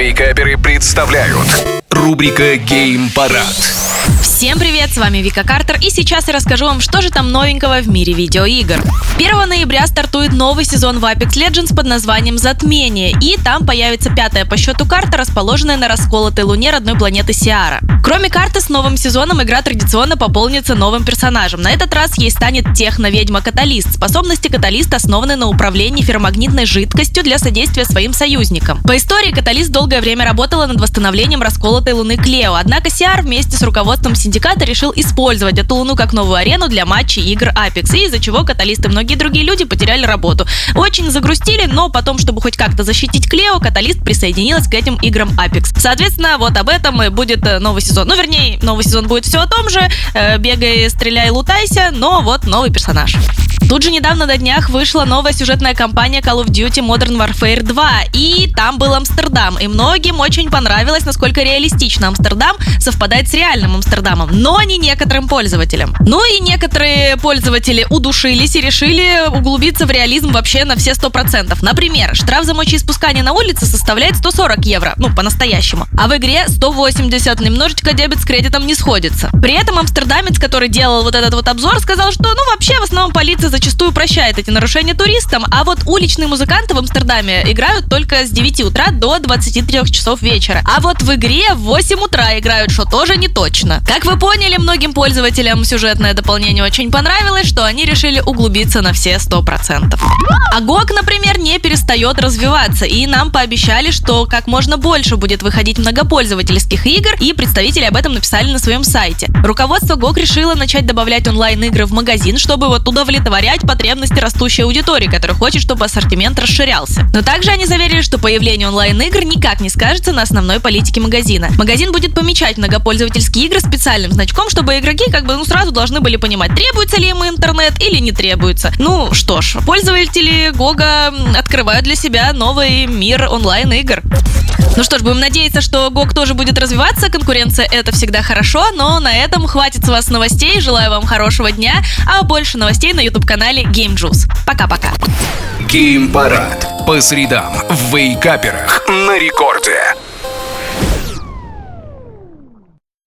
Вейкаперы представляют. Рубрика «Гейм-парад» Всем привет, с вами Вика Картер, и сейчас я расскажу вам, что же там новенького в мире видеоигр. 1 ноября стартует новый сезон в Apex Legends под названием «Затмение», и там появится пятая по счету карта, расположенная на расколотой луне родной планеты Сиара. Кроме карты, с новым сезоном игра традиционно пополнится новым персонажем. На этот раз ей станет техно-ведьма Каталист. Способности Каталист основаны на управлении ферромагнитной жидкостью для содействия своим союзникам. По истории Каталист долгое время работала над восстановлением расколотой луны Клео, однако Сиар вместе с руководством синдиката решил использовать эту луну как новую арену для матчей игр Apex, и из-за чего Каталист и многие другие люди потеряли работу. Очень загрустили, но потом, чтобы хоть как-то защитить Клео, Каталист присоединилась к этим играм Apex. Соответственно, вот об этом и будет э, новый сезон. Ну, вернее, новый сезон будет все о том же, э, бегай, стреляй, лутайся, но вот новый персонаж. Тут же недавно на днях вышла новая сюжетная кампания Call of Duty Modern Warfare 2, и там был Амстердам, и многим очень понравилось, насколько реалистично Амстердам совпадает с реальным Амстердамом, но не некоторым пользователям. Ну и некоторые пользователи удушились и решили углубиться в реализм вообще на все 100%. Например, штраф за мочеиспускание на улице составляет 140 евро, ну, по-настоящему, а в игре 180, немножечко дебет с кредитом не сходится. При этом амстердамец, который делал вот этот вот обзор, сказал, что, ну, вообще, в основном полиция зачастую прощает эти нарушения туристам, а вот уличные музыканты в Амстердаме играют только с 9 утра до 23 часов вечера. А вот в игре в 8 утра играют, что тоже не точно. Как вы поняли, многим пользователям сюжетное дополнение очень понравилось, что они решили углубиться на все 100%. А GOG, например, не перестает развиваться, и нам пообещали, что как можно больше будет выходить многопользовательских игр, и представители об этом написали на своем сайте. Руководство GOG решило начать добавлять онлайн-игры в магазин, чтобы вот удовлетворять удовлетворять потребности растущей аудитории, которая хочет, чтобы ассортимент расширялся. Но также они заверили, что появление онлайн-игр никак не скажется на основной политике магазина. Магазин будет помечать многопользовательские игры специальным значком, чтобы игроки как бы ну сразу должны были понимать, требуется ли им интернет или не требуется. Ну что ж, пользователи Гога открывают для себя новый мир онлайн-игр. Ну что ж, будем надеяться, что GOG тоже будет развиваться. Конкуренция это всегда хорошо, но на этом хватит с вас новостей. Желаю вам хорошего дня, а больше новостей на YouTube-канале Game Juice. Пока-пока. Геймпарад. По средам в Вейкаперах на рекорде.